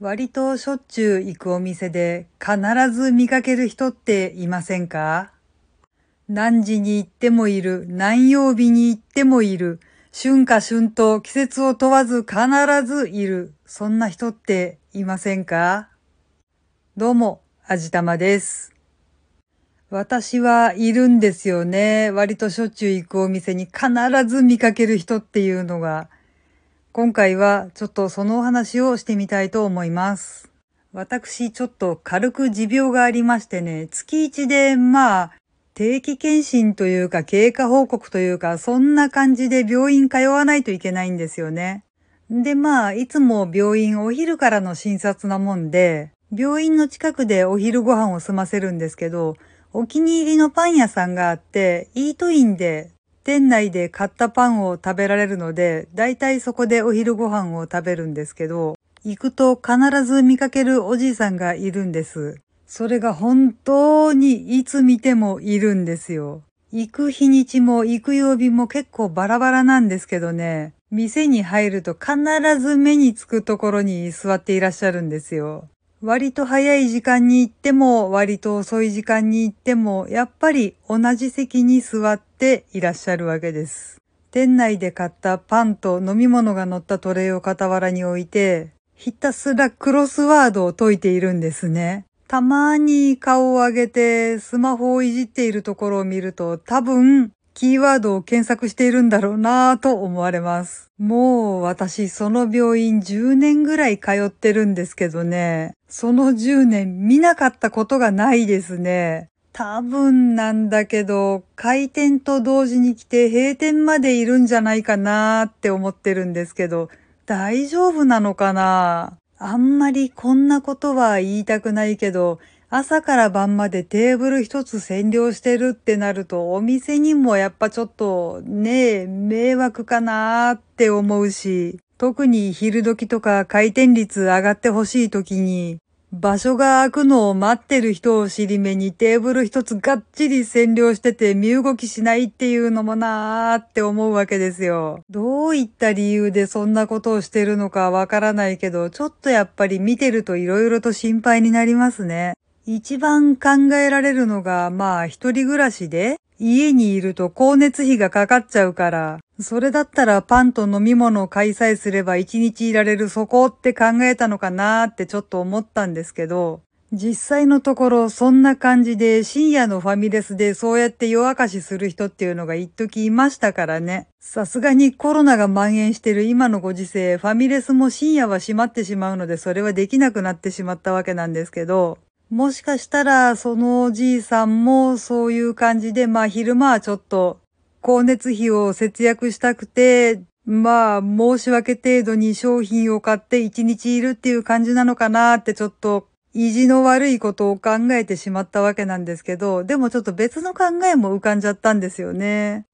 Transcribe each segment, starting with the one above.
割としょっちゅう行くお店で必ず見かける人っていませんか？何時に行ってもいる、何曜日に行ってもいる、春夏春冬季節を問わず必ずいる、そんな人っていませんか？どうも、あじたまです。私はいるんですよね。割としょっちゅう行くお店に必ず見かける人っていうのが。今回はちょっとそのお話をしてみたいと思います。私ちょっと軽く持病がありましてね、月一でまあ定期検診というか経過報告というかそんな感じで病院通わないといけないんですよね。でまあいつも病院お昼からの診察なもんで病院の近くでお昼ご飯を済ませるんですけどお気に入りのパン屋さんがあってイートインで店内で買ったパンを食べられるので、だいたいそこでお昼ご飯を食べるんですけど、行くと必ず見かけるおじいさんがいるんです。それが本当にいつ見てもいるんですよ。行く日にちも行く曜日も結構バラバラなんですけどね、店に入ると必ず目につくところに座っていらっしゃるんですよ。割と早い時間に行っても、割と遅い時間に行っても、やっぱり同じ席に座っていらっしゃるわけです。店内で買ったパンと飲み物が乗ったトレイを傍らに置いて、ひたすらクロスワードを解いているんですね。たまに顔を上げてスマホをいじっているところを見ると多分キーワードを検索しているんだろうなぁと思われます。もう私その病院10年ぐらい通ってるんですけどね、その10年見なかったことがないですね。多分なんだけど、開店と同時に来て閉店までいるんじゃないかなーって思ってるんですけど、大丈夫なのかな？あんまりこんなことは言いたくないけど、朝から晩までテーブル一つ占領してるってなると、お店にもやっぱちょっとねえ、迷惑かなーって思うし、特に昼時とか回転率上がってほしい時に、場所が空くのを待ってる人を尻目にテーブル一つがっちり占領してて身動きしないっていうのもなーって思うわけですよ。どういった理由でそんなことをしてるのかわからないけど、ちょっとやっぱり見てると色々と心配になりますね。一番考えられるのが、まあ一人暮らしで、家にいると光熱費がかかっちゃうから、それだったらパンと飲み物を開催すれば一日いられるそこって考えたのかなーってちょっと思ったんですけど、実際のところそんな感じで深夜のファミレスでそうやって夜明かしする人っていうのが一時いましたからね。さすがにコロナが蔓延してる今のご時世、ファミレスも深夜は閉まってしまうのでそれはできなくなってしまったわけなんですけど、もしかしたら、そのおじいさんもそういう感じで、まあ昼間はちょっと光熱費を節約したくて、まあ申し訳程度に商品を買って一日いるっていう感じなのかなってちょっと意地の悪いことを考えてしまったわけなんですけど、でもちょっと別の考えも浮かんじゃったんですよね。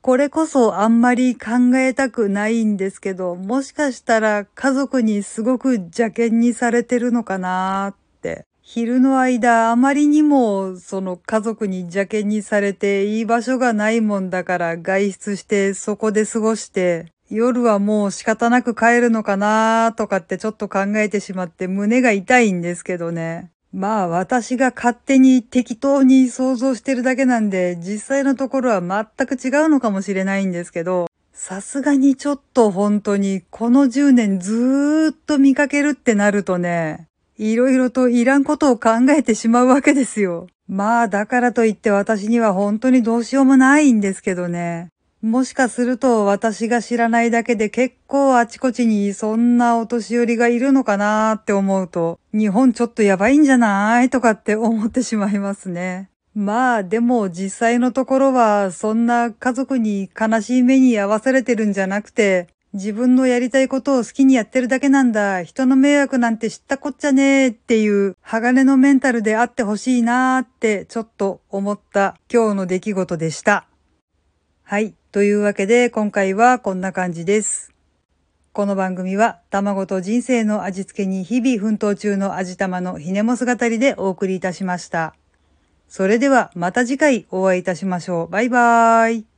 これこそあんまり考えたくないんですけど、もしかしたら家族にすごく邪険にされてるのかなって。昼の間、あまりにも、その家族に邪険にされて、いい場所がないもんだから外出してそこで過ごして、夜はもう仕方なく帰るのかなとかってちょっと考えてしまって胸が痛いんですけどね。まあ私が勝手に適当に想像してるだけなんで、実際のところは全く違うのかもしれないんですけど、さすがにちょっと本当にこの10年ずーっと見かけるってなるとね、いろいろといらんことを考えてしまうわけですよ。まあ、だからといって私には本当にどうしようもないんですけどね。もしかすると私が知らないだけで結構あちこちにそんなお年寄りがいるのかなーって思うと、日本ちょっとやばいんじゃないとかって思ってしまいますね。まあでも実際のところはそんな家族に悲しい目に遭わされてるんじゃなくて、自分のやりたいことを好きにやってるだけなんだ。人の迷惑なんて知ったこっちゃねえっていう鋼のメンタルであってほしいなーってちょっと思った今日の出来事でした。はい。というわけで今回はこんな感じです。この番組は卵と人生の味付けに日々奮闘中の味玉のひねも姿でお送りいたしました。それではまた次回お会いいたしましょう。バイバーイ。